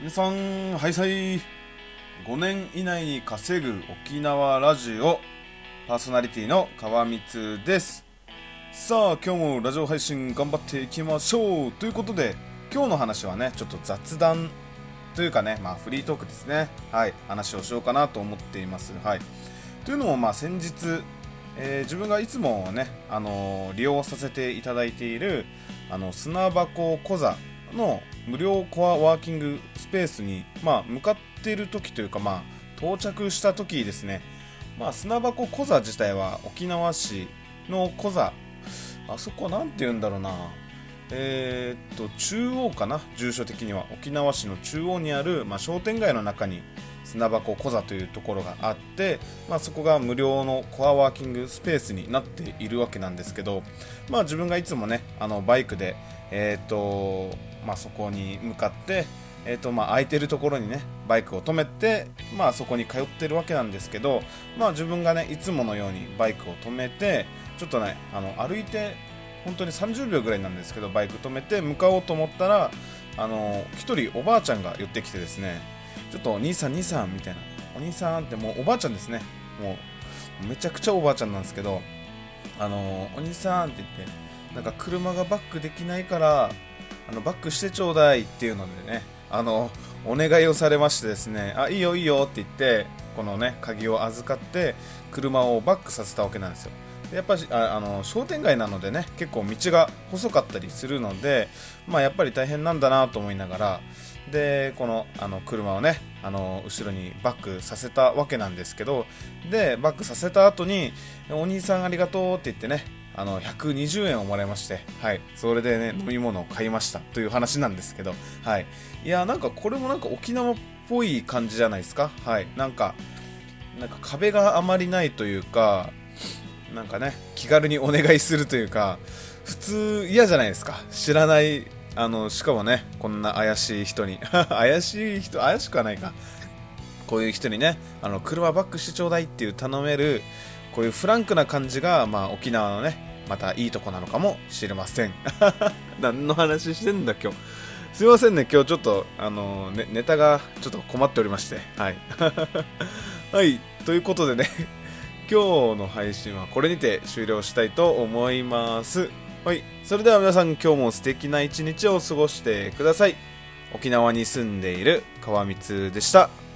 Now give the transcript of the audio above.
皆さん、はいさい。5年以内に稼ぐ沖縄ラジオ、パーソナリティの川光です。さあ、今日もラジオ配信頑張っていきましょうということで、今日の話はね、ちょっと雑談というかね、まあフリートークですね。はい、話をしようかなと思っています。はい。というのも、まあ先日、えー自分がいつもね、あのー利用させていただいているあの砂箱小座の無料コアワーキングスペースに、まあ、向かっている時というか、まあ、到着した時ですね、まあ、砂箱小座自体は沖縄市の小座。あそこはなんて言うんだろうな。えーっと中央かな？住所的には。沖縄市の中央にある、まあ、商店街の中に砂箱小座というところがあって、まあ、そこが無料のコアワーキングスペースになっているわけなんですけど、まあ、自分がいつもねあのバイクで、えーっとまあ、そこに向かって、えーとまあ、空いてるところにねバイクを止めて、まあ、そこに通ってるわけなんですけど、まあ、自分がねいつものようにバイクを止めてちょっとねあの歩いて本当に30秒ぐらいなんですけどバイク止めて向かおうと思ったらあの一人おばあちゃんが寄ってきてですねちょっとお兄さん兄さんみたいな。お兄さんってもうおばあちゃんですね。もうめちゃくちゃおばあちゃんなんですけどあのお兄さんって言ってなんか車がバックできないからあのバックしてちょうだいっていうのでねあのお願いをされましてですねあいいよいいよって言ってこのね鍵を預かって車をバックさせたわけなんですよ。でやっぱりああの商店街なのでね結構道が細かったりするのでまあやっぱり大変なんだなと思いながらでこのあの車をねあの後ろにバックさせたわけなんですけどでバックさせた後にお兄さんありがとうって言ってねあの120円をもらいまして、はい、それでね飲み物を買いましたという話なんですけど、はい、いやなんかこれもなんか沖縄っぽい感じじゃないですか、はい、なんかなんか壁があまりないというかなんかね気軽にお願いするというか普通嫌じゃないですか？知らないあのしかもねこんな怪しい人に。怪しい人怪しくはないか。こういう人にねあの車バックしてちょうだいっていう頼めるこういうフランクな感じが、まあ、沖縄のねまたいいとこなのかもしれません。何の話してんだ今日。すいませんね今日ちょっとあのねネタがちょっと困っておりまして。はい。はいということでね 今日の配信はこれにて終了したいと思います。はいそれでは皆さん今日も素敵な一日を過ごしてください。沖縄に住んでいる川光でした。